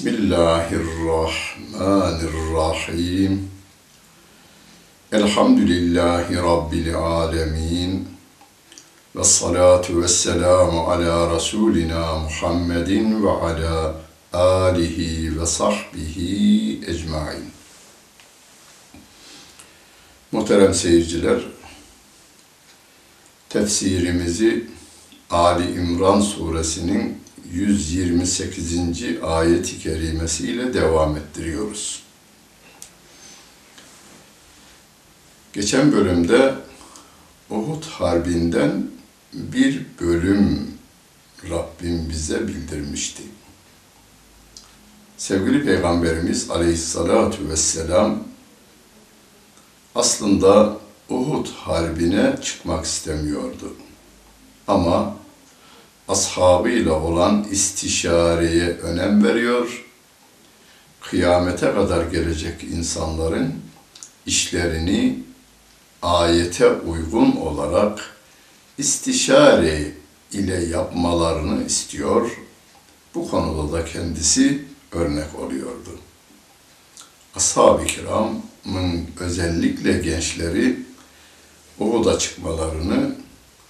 Bismillahirrahmanirrahim. Elhamdülillahi Rabbil alemin. Ve salatu ve selamu ala Resulina Muhammedin ve ala alihi ve sahbihi ecmain. Muhterem seyirciler, tefsirimizi Ali İmran suresinin 128. ayet-i kerimesiyle devam ettiriyoruz. Geçen bölümde Uhud Harbi'nden bir bölüm Rabbim bize bildirmişti. Sevgili Peygamberimiz Aleyhissalatu vesselam aslında Uhud Harbi'ne çıkmak istemiyordu. Ama ashabıyla olan istişareye önem veriyor. Kıyamete kadar gelecek insanların işlerini ayete uygun olarak istişare ile yapmalarını istiyor. Bu konuda da kendisi örnek oluyordu. Ashab-ı kiramın özellikle gençleri Uhud'a çıkmalarını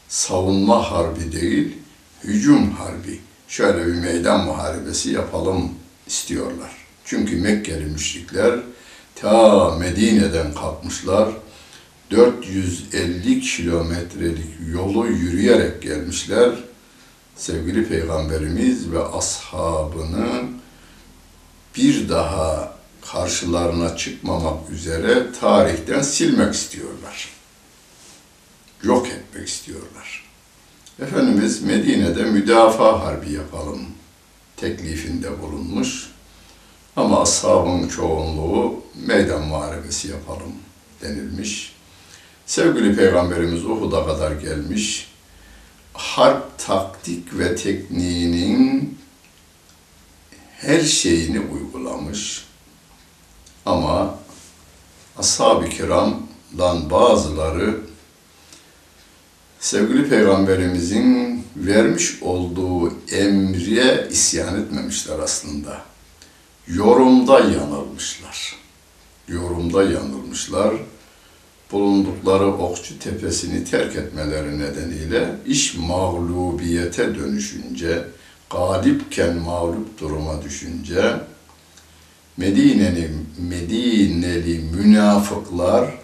savunma harbi değil, hücum harbi, şöyle bir meydan muharebesi yapalım istiyorlar. Çünkü Mekkeli müşrikler ta Medine'den kalkmışlar. 450 kilometrelik yolu yürüyerek gelmişler. Sevgili Peygamberimiz ve ashabını bir daha karşılarına çıkmamak üzere tarihten silmek istiyorlar. Yok etmek istiyorlar. Efendimiz Medine'de müdafaa harbi yapalım teklifinde bulunmuş. Ama ashabın çoğunluğu meydan muharebesi yapalım denilmiş. Sevgili Peygamberimiz Uhud'a kadar gelmiş. Harp taktik ve tekniğinin her şeyini uygulamış. Ama ashab-ı kiramdan bazıları sevgili peygamberimizin vermiş olduğu emriye isyan etmemişler aslında. Yorumda yanılmışlar. yorumda yanılmışlar. Bulundukları Okçu Tepesi'ni terk etmeleri nedeniyle iş mağlubiyete dönüşünce, galipken mağlup duruma düşünce, Medine'li, Medineli münafıklar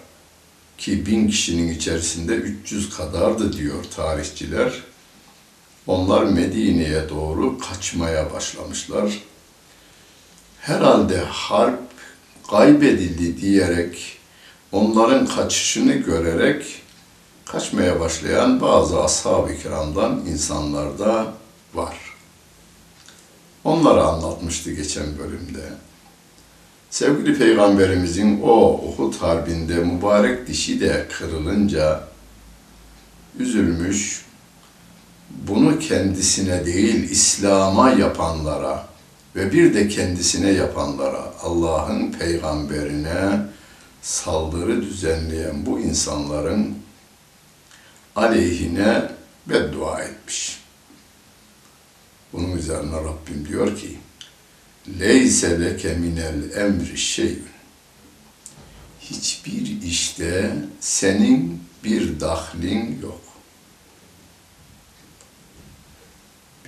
ki bin kişinin içerisinde 300 kadardı diyor tarihçiler. Onlar Medine'ye doğru kaçmaya başlamışlar. Herhalde harp kaybedildi diyerek onların kaçışını görerek kaçmaya başlayan bazı ashab-ı kiramdan insanlar da var. Onları anlatmıştı geçen bölümde. Sevgili Peygamberimizin o Uhud Harbi'nde mübarek dişi de kırılınca üzülmüş, bunu kendisine değil İslam'a yapanlara ve bir de kendisine yapanlara, Allah'ın peygamberine saldırı düzenleyen bu insanların aleyhine beddua etmiş. Bunun üzerine Rabbim diyor ki, Leyse leke minel emri şeyün. Hiçbir işte senin bir dahlin yok.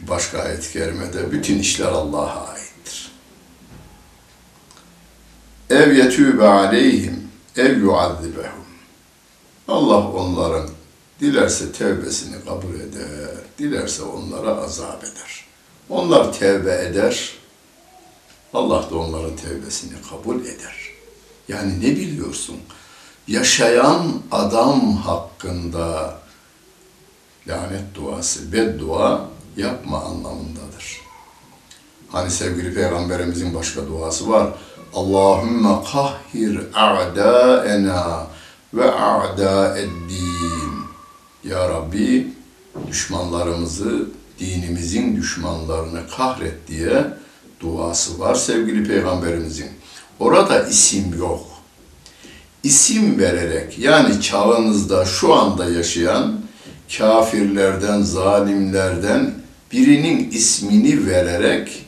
Başka ayet-i kerimede bütün işler Allah'a aittir. Ev yetûbe aleyhim ev yuazzibehum. Allah onların dilerse tevbesini kabul eder, dilerse onlara azap eder. Onlar tevbe eder, Allah da onların tevbesini kabul eder. Yani ne biliyorsun? Yaşayan adam hakkında lanet duası, beddua yapma anlamındadır. Hani sevgili peygamberimizin başka duası var. Allahümme kahhir a'dâena ve a'dâ'ed-din. Ya Rabbi düşmanlarımızı, dinimizin düşmanlarını kahret diye duası var sevgili peygamberimizin. Orada isim yok. İsim vererek yani çağınızda şu anda yaşayan kafirlerden, zalimlerden birinin ismini vererek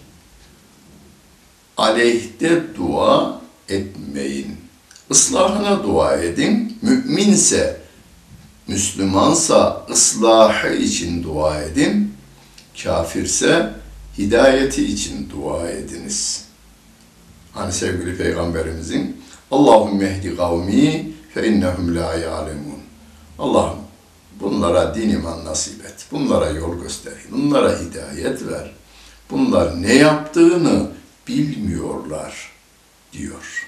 aleyhte dua etmeyin. Islahına dua edin. Müminse, Müslümansa ıslahı için dua edin. Kafirse hidayeti için dua ediniz. Hani sevgili peygamberimizin Allahümme ehdi kavmi fe innehum la ya'lemun. Allah'ım bunlara din iman nasip et. Bunlara yol göster. Bunlara hidayet ver. Bunlar ne yaptığını bilmiyorlar diyor.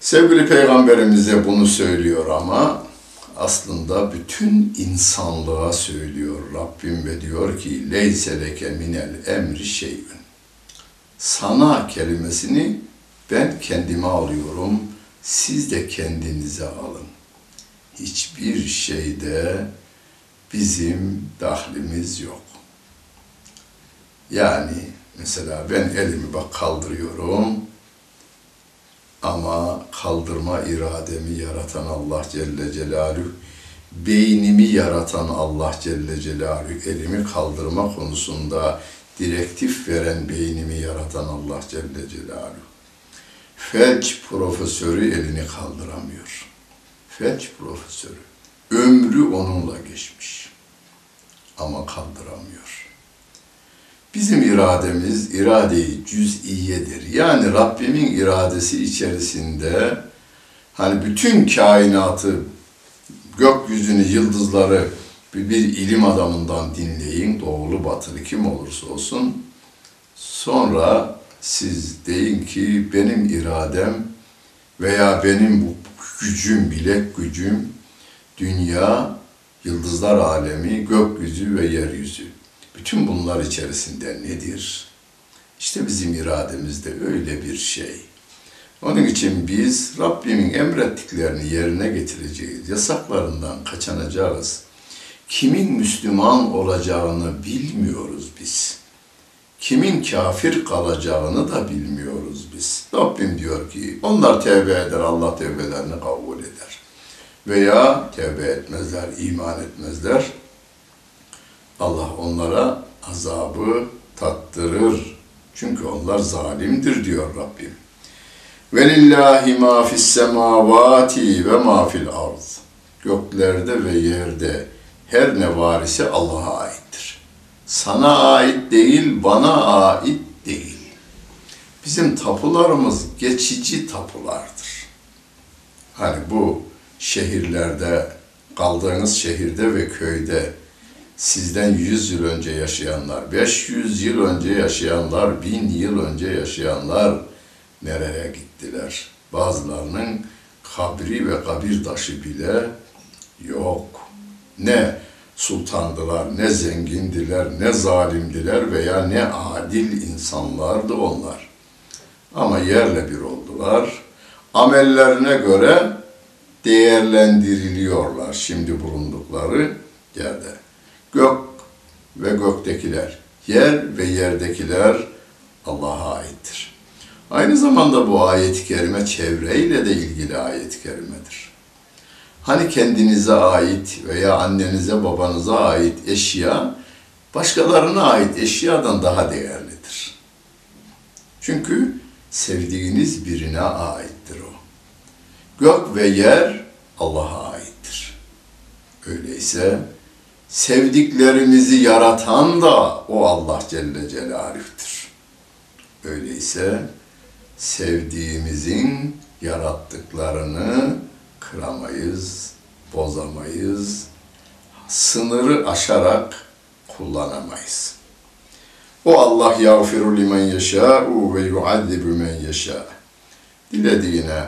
Sevgili peygamberimize bunu söylüyor ama aslında bütün insanlığa söylüyor Rabbim ve diyor ki leyse leke minel emri şeyün. Sana kelimesini ben kendime alıyorum, siz de kendinize alın. Hiçbir şeyde bizim dahlimiz yok. Yani mesela ben elimi bak kaldırıyorum, ama kaldırma irademi yaratan Allah Celle Celaluhu, beynimi yaratan Allah Celle Celaluhu, elimi kaldırma konusunda direktif veren beynimi yaratan Allah Celle Celaluhu. Felç profesörü elini kaldıramıyor. Felç profesörü. Ömrü onunla geçmiş. Ama kaldıramıyor. Bizim irademiz irade-i cüz'iyedir. Yani Rabbimin iradesi içerisinde hani bütün kainatı, gökyüzünü, yıldızları bir, bir ilim adamından dinleyin, doğulu batılı kim olursa olsun. Sonra siz deyin ki benim iradem veya benim bu gücüm, bilek gücüm, dünya, yıldızlar alemi, gökyüzü ve yeryüzü. Bütün bunlar içerisinde nedir? İşte bizim irademizde öyle bir şey. Onun için biz Rabbimin emrettiklerini yerine getireceğiz. Yasaklarından kaçınacağız. Kimin Müslüman olacağını bilmiyoruz biz. Kimin kafir kalacağını da bilmiyoruz biz. Rabbim diyor ki onlar tevbe eder, Allah tevbelerini kabul eder. Veya tevbe etmezler, iman etmezler Allah onlara azabı tattırır. Çünkü onlar zalimdir diyor Rabbim. Velillahi ma fis semavati ve ma fil arz. Göklerde ve yerde her ne var ise Allah'a aittir. Sana ait değil, bana ait değil. Bizim tapularımız geçici tapulardır. Hani bu şehirlerde, kaldığınız şehirde ve köyde sizden 100 yıl önce yaşayanlar, 500 yıl önce yaşayanlar, 1000 yıl önce yaşayanlar nereye gittiler? Bazılarının kabri ve kabir taşı bile yok. Ne sultandılar, ne zengindiler, ne zalimdiler veya ne adil insanlardı onlar. Ama yerle bir oldular. Amellerine göre değerlendiriliyorlar şimdi bulundukları yerde. Gök ve göktekiler, yer ve yerdekiler Allah'a aittir. Aynı zamanda bu ayet-i kerime çevreyle de ilgili ayet-i kerimedir. Hani kendinize ait veya annenize babanıza ait eşya başkalarına ait eşyadan daha değerlidir. Çünkü sevdiğiniz birine aittir o. Gök ve yer Allah'a aittir. Öyleyse sevdiklerimizi yaratan da o Allah Celle Celaluh'tür. Öyleyse sevdiğimizin yarattıklarını kıramayız, bozamayız, sınırı aşarak kullanamayız. O Allah yağfiru limen yeşâ'u ve yuazzibu men yeşâ. Dilediğine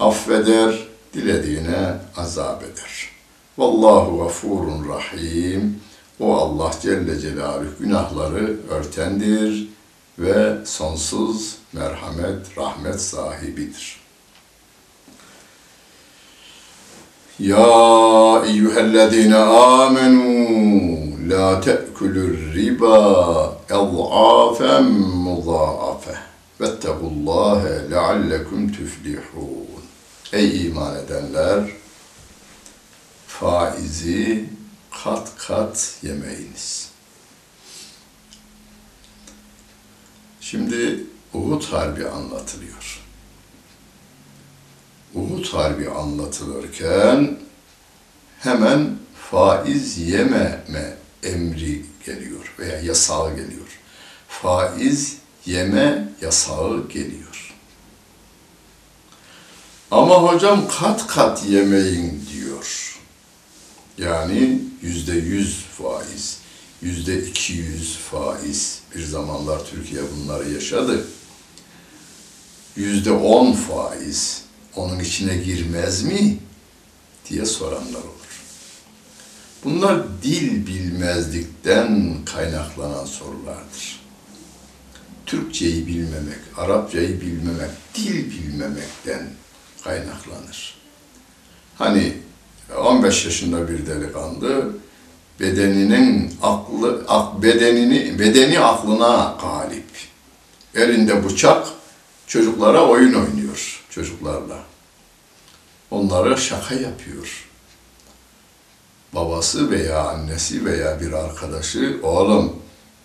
affeder, dilediğine azap eder. Vallahu gafurun rahim. O Allah Celle Celaluhu günahları örtendir ve sonsuz merhamet, rahmet sahibidir. Ya eyyühellezine amenu la te'kulur riba ed'afen muza'afe vettegullâhe leallekum tüflihûn. Ey iman edenler! Faizi kat kat yemeyiniz. Şimdi Uhud Harbi anlatılıyor. Uhud Harbi anlatılırken hemen faiz yememe emri geliyor veya yasağı geliyor. Faiz yeme yasağı geliyor. Ama hocam kat kat yemeyin. Yani yüzde yüz faiz, yüzde iki yüz faiz. Bir zamanlar Türkiye bunları yaşadı. Yüzde on faiz onun içine girmez mi diye soranlar olur. Bunlar dil bilmezlikten kaynaklanan sorulardır. Türkçeyi bilmemek, Arapçayı bilmemek, dil bilmemekten kaynaklanır. Hani 15 yaşında bir delikanlı bedeninin aklı ak, bedenini bedeni aklına galip. Elinde bıçak çocuklara oyun oynuyor çocuklarla. Onlara şaka yapıyor. Babası veya annesi veya bir arkadaşı oğlum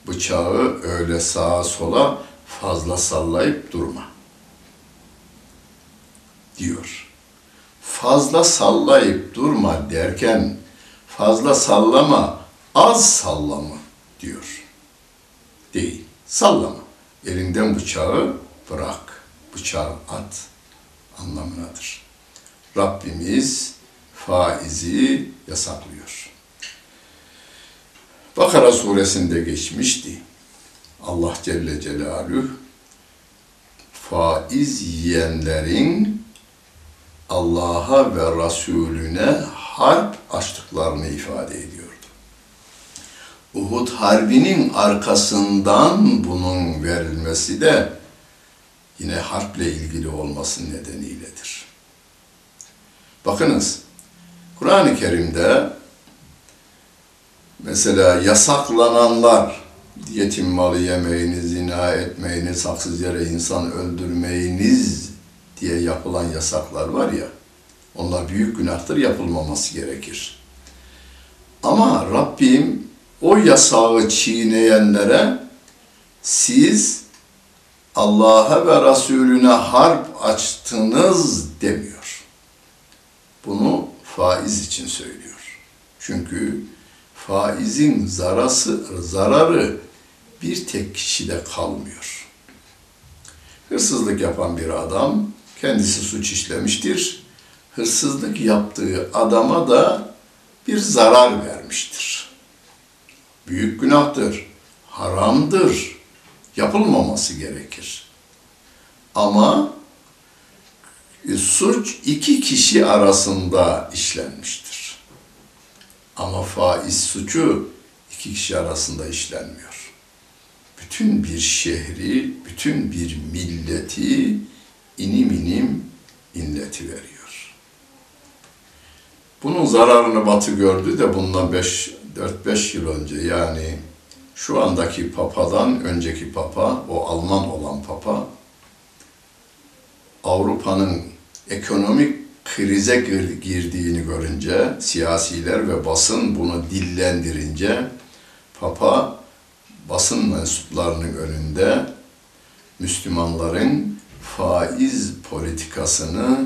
bıçağı öyle sağa sola fazla sallayıp durma diyor. Fazla sallayıp durma derken fazla sallama, az sallama diyor. Değil. Sallama. Elinden bıçağı bırak. Bıçağı at anlamındadır. Rabbimiz faizi yasaklıyor. Bakara suresinde geçmişti. Allah Celle Celaluhu faiz yiyenlerin Allah'a ve Resulüne harp açtıklarını ifade ediyordu. Uhud Harbi'nin arkasından bunun verilmesi de yine harple ilgili olması nedeniyledir. Bakınız, Kur'an-ı Kerim'de mesela yasaklananlar, yetim malı yemeyiniz, zina etmeyiniz, haksız yere insan öldürmeyiniz diye yapılan yasaklar var ya, onlar büyük günahtır, yapılmaması gerekir. Ama Rabbim o yasağı çiğneyenlere siz Allah'a ve Resulüne harp açtınız demiyor. Bunu faiz için söylüyor. Çünkü faizin zarası, zararı bir tek kişide kalmıyor. Hırsızlık yapan bir adam kendisi suç işlemiştir. Hırsızlık yaptığı adama da bir zarar vermiştir. Büyük günahtır, haramdır, yapılmaması gerekir. Ama e, suç iki kişi arasında işlenmiştir. Ama faiz suçu iki kişi arasında işlenmiyor. Bütün bir şehri, bütün bir milleti inim inim inleti veriyor. Bunun zararını Batı gördü de bundan 5 4-5 yıl önce yani şu andaki papadan önceki papa, o Alman olan papa Avrupa'nın ekonomik krize girdiğini görünce, siyasiler ve basın bunu dillendirince, Papa basın mensuplarının önünde Müslümanların faiz politikasını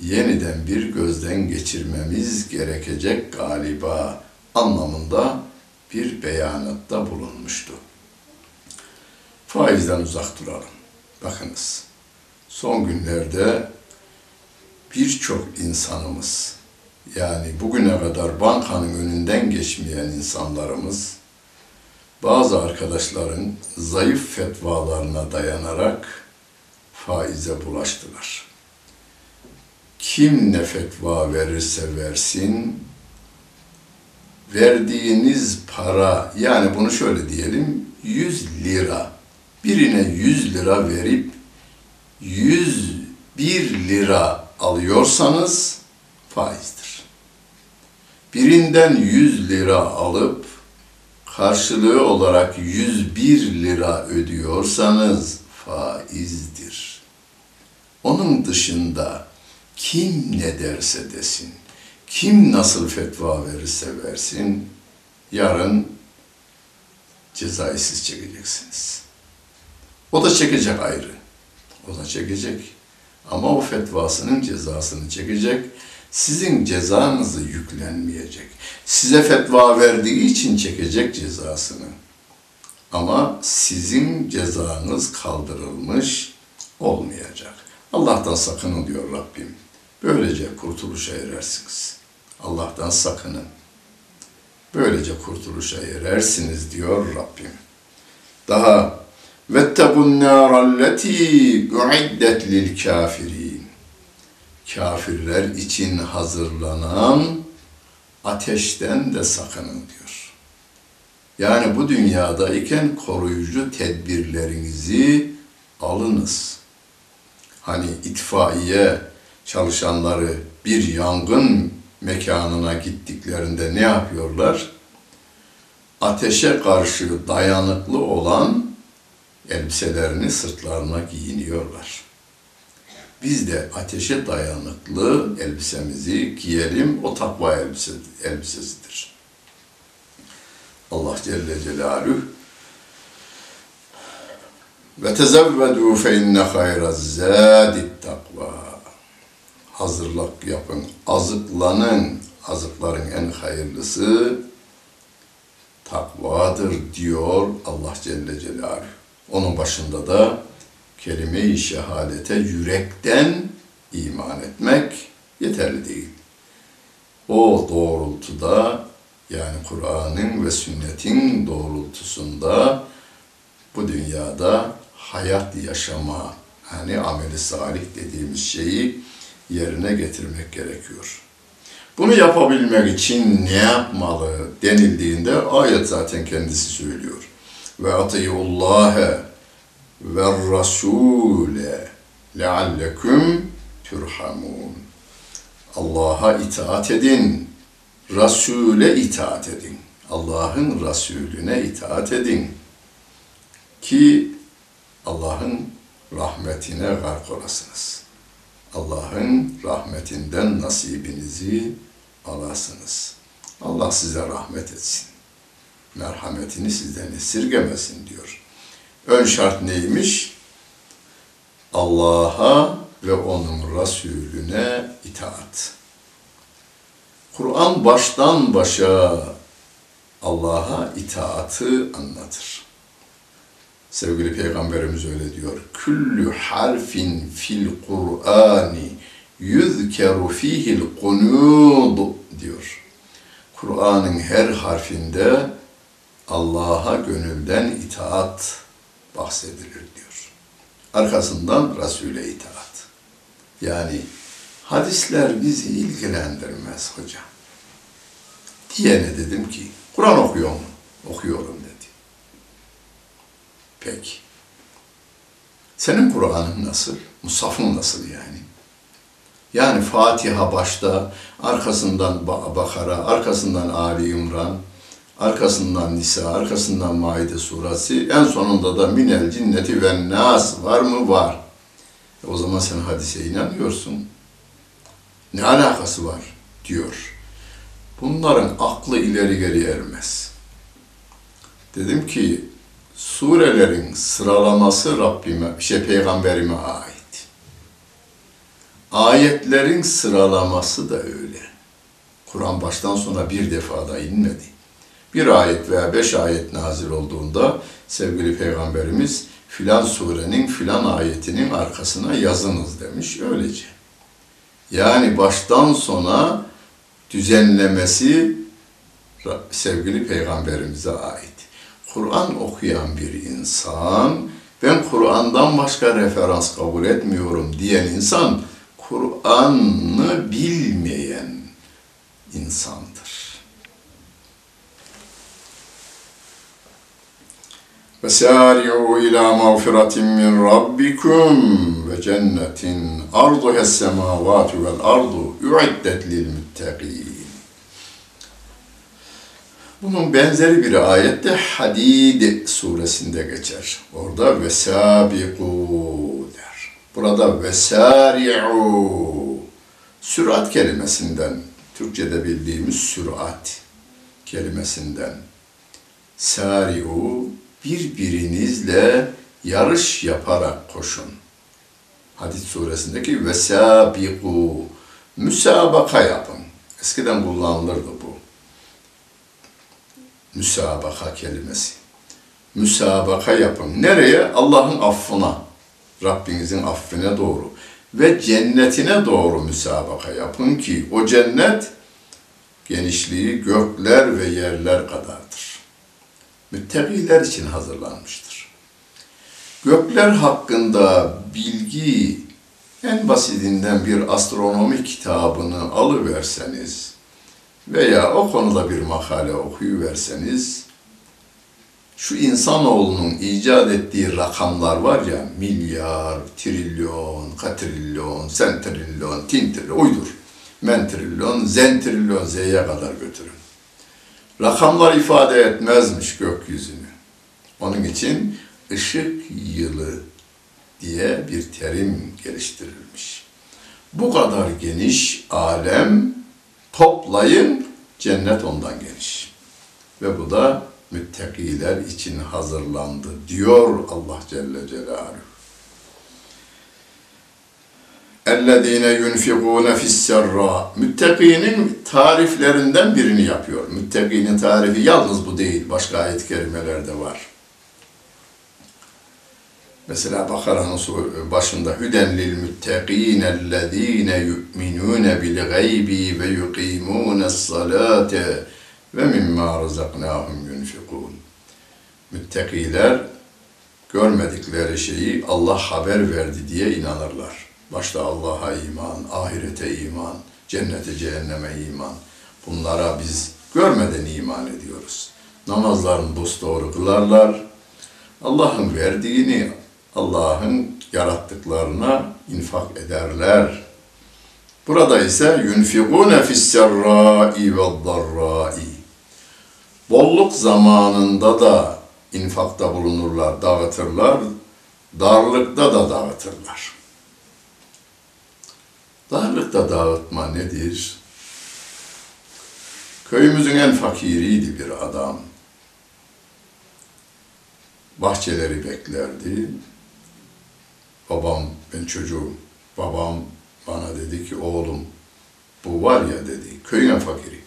yeniden bir gözden geçirmemiz gerekecek galiba anlamında bir beyanatta bulunmuştu. Faizden uzak duralım. Bakınız, son günlerde birçok insanımız, yani bugüne kadar bankanın önünden geçmeyen insanlarımız, bazı arkadaşların zayıf fetvalarına dayanarak faize bulaştılar. Kim ne fetva verirse versin, verdiğiniz para, yani bunu şöyle diyelim, 100 lira, birine 100 lira verip 101 lira alıyorsanız faizdir. Birinden 100 lira alıp karşılığı olarak 101 lira ödüyorsanız faizdir. Onun dışında kim ne derse desin, kim nasıl fetva verirse versin, yarın cezayı siz çekeceksiniz. O da çekecek ayrı. O da çekecek. Ama o fetvasının cezasını çekecek. Sizin cezanızı yüklenmeyecek. Size fetva verdiği için çekecek cezasını. Ama sizin cezanız kaldırılmış olmayacak. Allah'tan sakının diyor Rabbim. Böylece kurtuluşa erersiniz. Allah'tan sakının. Böylece kurtuluşa erersiniz diyor Rabbim. Daha vettekun nâralleti uiddet lil kafirin. Kafirler için hazırlanan ateşten de sakının diyor. Yani bu dünyadayken koruyucu tedbirlerinizi alınız. Hani itfaiye çalışanları bir yangın mekanına gittiklerinde ne yapıyorlar? Ateşe karşı dayanıklı olan elbiselerini sırtlarına giyiniyorlar. Biz de ateşe dayanıklı elbisemizi giyelim. O takva elbise, elbisesidir. Allah Celle Celaluhu ve tezevvedu fe inne hayra zâdit takva. Hazırlık yapın, azıklanın. Azıkların en hayırlısı takvadır diyor Allah Celle Celaluhu. Onun başında da kelime-i şehadete yürekten iman etmek yeterli değil. O doğrultuda yani Kur'an'ın ve sünnetin doğrultusunda bu dünyada hayat yaşama, hani ameli salih dediğimiz şeyi yerine getirmek gerekiyor. Bunu yapabilmek için ne yapmalı denildiğinde ayet zaten kendisi söylüyor. Ve atiyullâhe ve rasûle leallekum turhamun. Allah'a itaat edin, Resul'e itaat edin. Allah'ın Resulüne itaat edin. Ki Allah'ın rahmetine gark olasınız. Allah'ın rahmetinden nasibinizi alasınız. Allah size rahmet etsin. Merhametini sizden esirgemesin diyor. Ön şart neymiş? Allah'a ve onun Resulüne itaat. Kur'an baştan başa Allah'a itaatı anlatır. Sevgili Peygamberimiz öyle diyor. Küllü harfin fil Kur'ani yüzkeru fihil kunud diyor. Kur'an'ın her harfinde Allah'a gönülden itaat bahsedilir diyor. Arkasından Resul'e itaat. Yani hadisler bizi ilgilendirmez hocam. Diyene dedim ki, Kur'an okuyor mu? Okuyorum dedi. Peki. Senin Kur'an'ın nasıl? Musafın nasıl yani? Yani Fatiha başta, arkasından Bakara, arkasından Ali İmran, arkasından Nisa, arkasından Maide suresi, en sonunda da Minel Cinneti ve Nas var mı? Var. E o zaman sen hadise inanıyorsun. Ne alakası var? diyor. Bunların aklı ileri geri ermez. Dedim ki surelerin sıralaması Rabbime, şey peygamberime ait. Ayetlerin sıralaması da öyle. Kur'an baştan sona bir defa da inmedi. Bir ayet veya beş ayet nazil olduğunda sevgili peygamberimiz filan surenin filan ayetinin arkasına yazınız demiş öylece. Yani baştan sona düzenlemesi sevgili peygamberimize ait. Kur'an okuyan bir insan, ben Kur'an'dan başka referans kabul etmiyorum diyen insan, Kur'an'ı bilmeyen insandır. وَسَارِعُوا إِلَى مَغْفِرَةٍ مِّنْ رَبِّكُمْ وَجَنَّةٍ أَرْضُهَا السَّمَاوَاتُ وَالْأَرْضُ اُعِدَّتْ لِلْمُتَّقِينَ bunun benzeri bir ayette Hadid suresinde geçer. Orada vesabiqu der. Burada vesari'u sürat kelimesinden Türkçe'de bildiğimiz sürat kelimesinden sari'u birbirinizle yarış yaparak koşun. Hadid suresindeki vesabiqu müsabaka yapın. Eskiden kullanılırdı bu müsabaka kelimesi. Müsabaka yapın. Nereye? Allah'ın affına, Rabbinizin affine doğru ve cennetine doğru müsabaka yapın ki o cennet genişliği gökler ve yerler kadardır. Müttakiler için hazırlanmıştır. Gökler hakkında bilgi en basitinden bir astronomi kitabını alıverseniz, veya o konuda bir makale okuyuverseniz, şu insanoğlunun icat ettiği rakamlar var ya, milyar, trilyon, katrilyon, sentrilyon, tintrilyon, uydur. Mentrilyon, zentrilyon, z'ye kadar götürün. Rakamlar ifade etmezmiş gökyüzünü. Onun için ışık yılı diye bir terim geliştirilmiş. Bu kadar geniş alem toplayın, cennet ondan geniş. Ve bu da müttakiler için hazırlandı diyor Allah Celle Celaluhu. اَلَّذ۪ينَ يُنْفِقُونَ فِي السَّرَّى Müttakinin tariflerinden birini yapıyor. Müttakinin tarifi yalnız bu değil, başka ayet-i kerimelerde var. Mesela Bakara'nın başında hüden lil muttaqin ellezine yu'minun bil gaybi ve yuqimun salate ve mimma razaknahum yunfikun. Müttakiler görmedikleri şeyi Allah haber verdi diye inanırlar. Başta Allah'a iman, ahirete iman, cennete cehenneme iman. Bunlara biz görmeden iman ediyoruz. Namazlarını dosdoğru kılarlar. Allah'ın verdiğini Allah'ın yarattıklarına infak ederler. Burada ise yunfikune fis-serrai ve'd-darrai. Bolluk zamanında da infakta bulunurlar, dağıtırlar. Darlıkta da dağıtırlar. Darlıkta dağıtma nedir? Köyümüzün en fakiriydi bir adam. Bahçeleri beklerdi babam, ben çocuğum, babam bana dedi ki oğlum bu var ya dedi köyün en fakiri.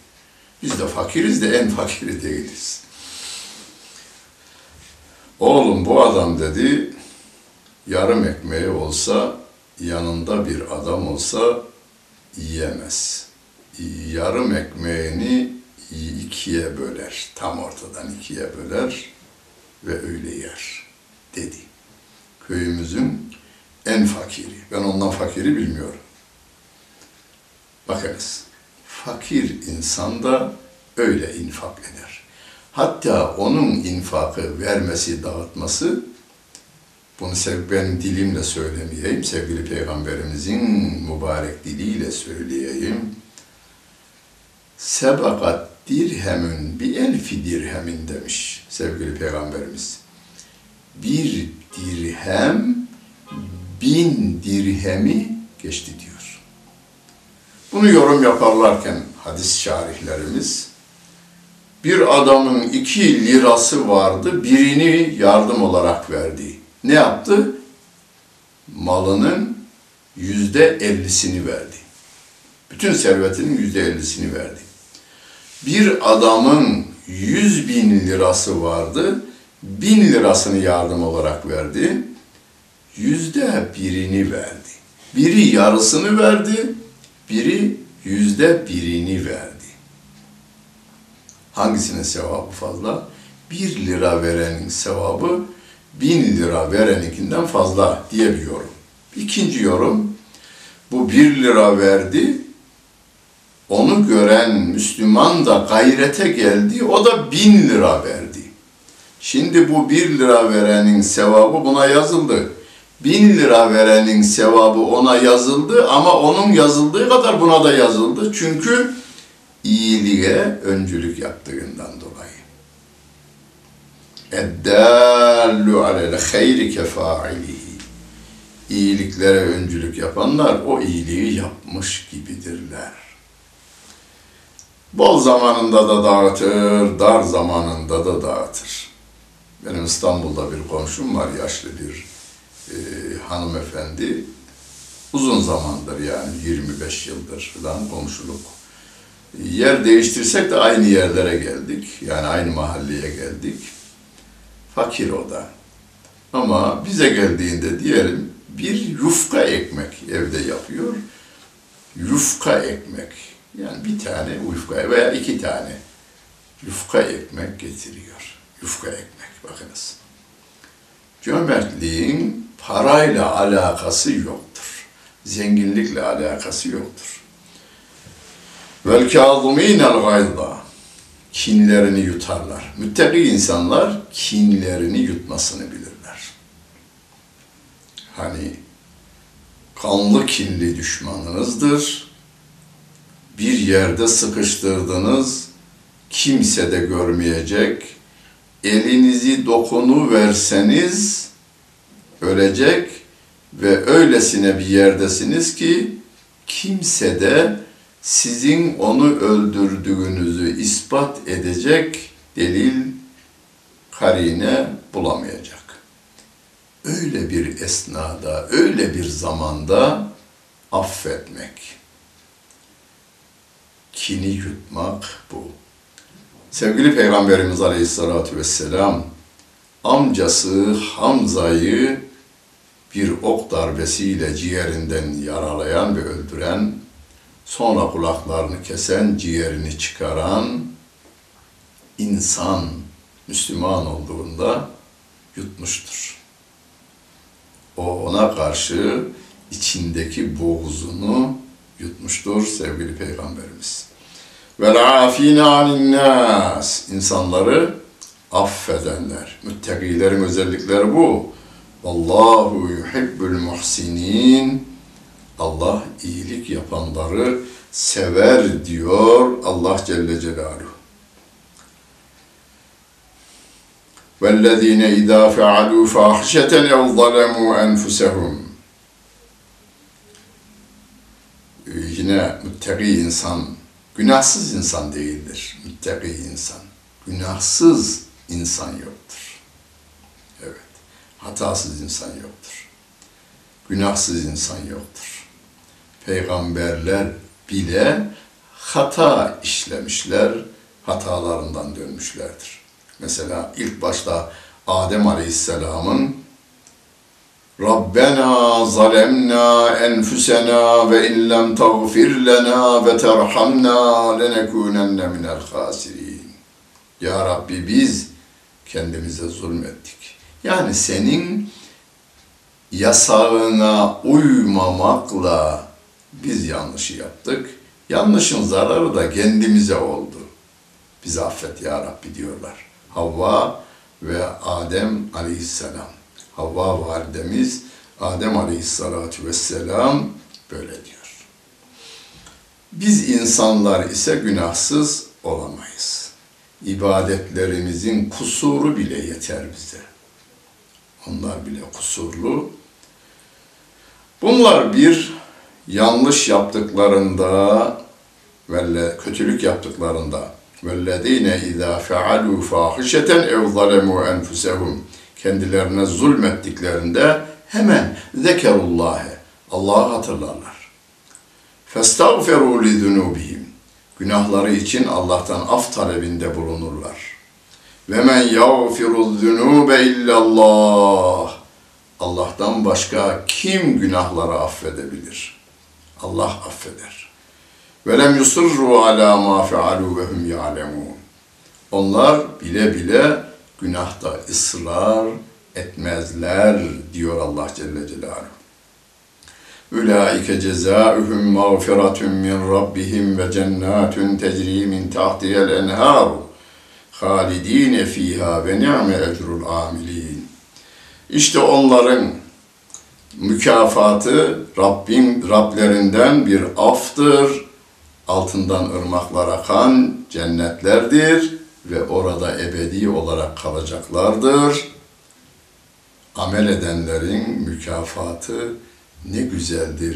Biz de fakiriz de en fakiri değiliz. Oğlum bu adam dedi yarım ekmeği olsa yanında bir adam olsa yiyemez. Yarım ekmeğini ikiye böler. Tam ortadan ikiye böler ve öyle yer dedi. Köyümüzün en fakiri. Ben ondan fakiri bilmiyorum. Bakınız, fakir insan da öyle infak eder. Hatta onun infakı vermesi, dağıtması, bunu benim dilimle söylemeyeyim, sevgili Peygamberimizin mübarek diliyle söyleyeyim. Sebakat dirhemün bir elfi dirhemin demiş sevgili Peygamberimiz. Bir dirhem bin dirhemi geçti diyor. Bunu yorum yaparlarken hadis şarihlerimiz bir adamın iki lirası vardı, birini yardım olarak verdi. Ne yaptı? Malının yüzde ellisini verdi. Bütün servetinin yüzde ellisini verdi. Bir adamın yüz bin lirası vardı, bin lirasını yardım olarak verdi yüzde birini verdi. Biri yarısını verdi, biri yüzde birini verdi. Hangisinin sevabı fazla? Bir lira verenin sevabı bin lira vereninkinden fazla diye bir yorum. İkinci yorum, bu bir lira verdi, onu gören Müslüman da gayrete geldi, o da bin lira verdi. Şimdi bu bir lira verenin sevabı buna yazıldı bin lira verenin sevabı ona yazıldı ama onun yazıldığı kadar buna da yazıldı. Çünkü iyiliğe öncülük yaptığından dolayı. Eddallu alel hayri kefailihi. İyiliklere öncülük yapanlar o iyiliği yapmış gibidirler. Bol zamanında da dağıtır, dar zamanında da dağıtır. Benim İstanbul'da bir komşum var, yaşlı bir e, hanımefendi uzun zamandır yani 25 yıldır falan komşuluk. Yer değiştirsek de aynı yerlere geldik. Yani aynı mahalleye geldik. Fakir o da. Ama bize geldiğinde diyelim bir yufka ekmek evde yapıyor. Yufka ekmek. Yani bir tane yufka veya iki tane yufka ekmek getiriyor. Yufka ekmek bakınız. Cömertliğin parayla alakası yoktur. Zenginlikle alakası yoktur. Vel kâzumînel gayda kinlerini yutarlar. Müttaki insanlar kinlerini yutmasını bilirler. Hani kanlı kinli düşmanınızdır. Bir yerde sıkıştırdınız, kimse de görmeyecek. Elinizi dokunu verseniz ölecek ve öylesine bir yerdesiniz ki kimse de sizin onu öldürdüğünüzü ispat edecek delil, karine bulamayacak. Öyle bir esnada, öyle bir zamanda affetmek, kini yutmak bu. Sevgili Peygamberimiz Aleyhisselatü Vesselam amcası Hamza'yı bir ok darbesiyle ciğerinden yaralayan ve öldüren, sonra kulaklarını kesen, ciğerini çıkaran insan Müslüman olduğunda yutmuştur. O ona karşı içindeki boğuzunu yutmuştur sevgili Peygamberimiz. Vel afine anin nas insanları affedenler. Müttakilerin özellikleri bu. Allahu yuhibbul muhsinin. Allah iyilik yapanları sever diyor Allah Celle Celaluhu. وَالَّذ۪ينَ اِذَا فَعَلُوا فَاحْشَةً اَوْ ظَلَمُوا أَنْفُسَهُمْ Yine müttaki insan, günahsız insan değildir. Müttaki insan. Günahsız insan yoktur. Evet, hatasız insan yoktur. günahsız insan yoktur. Peygamberler bile hata işlemişler, hatalarından dönmüşlerdir. Mesela ilk başta Adem Aleyhisselam'ın Rabbena zalemna enfusena ve in lem tagfir lena ve terhamna lenekunenne minel hasirin. Ya Rabbi biz kendimize zulmettik. Yani senin yasağına uymamakla biz yanlışı yaptık. Yanlışın zararı da kendimize oldu. Bizi affet ya Rabbi diyorlar. Havva ve Adem aleyhisselam. Havva validemiz Adem aleyhissalatu vesselam böyle diyor. Biz insanlar ise günahsız olamayız. İbadetlerimizin kusuru bile yeter bize. Onlar bile kusurlu. Bunlar bir yanlış yaptıklarında ve kötülük yaptıklarında vellezine izâ fealû fâhişeten ev zalemû enfusehum kendilerine zulmettiklerinde hemen zekerullâhe Allah'ı hatırlarlar. Festağferû li zunûbihim günahları için Allah'tan af talebinde bulunurlar. Ve men yağfiru zunûbe illallah Allah'tan başka kim günahları affedebilir? Allah affeder. Ve lem yusirru ala ma fealu ve hum ya'lemun. Onlar bile bile günahta ısrar etmezler diyor Allah Celle Celaluhu. Ulaike cezaohum mağfiretun min rabbihim ve cennetun tecri min tahtiha'l enhar halidin fiha ve ni'me ecrul amilin. İşte onların mükafatı Rabbin Rablerinden bir aftır. Altından ırmaklar akan cennetlerdir ve orada ebedi olarak kalacaklardır. Amel edenlerin mükafatı ne güzeldir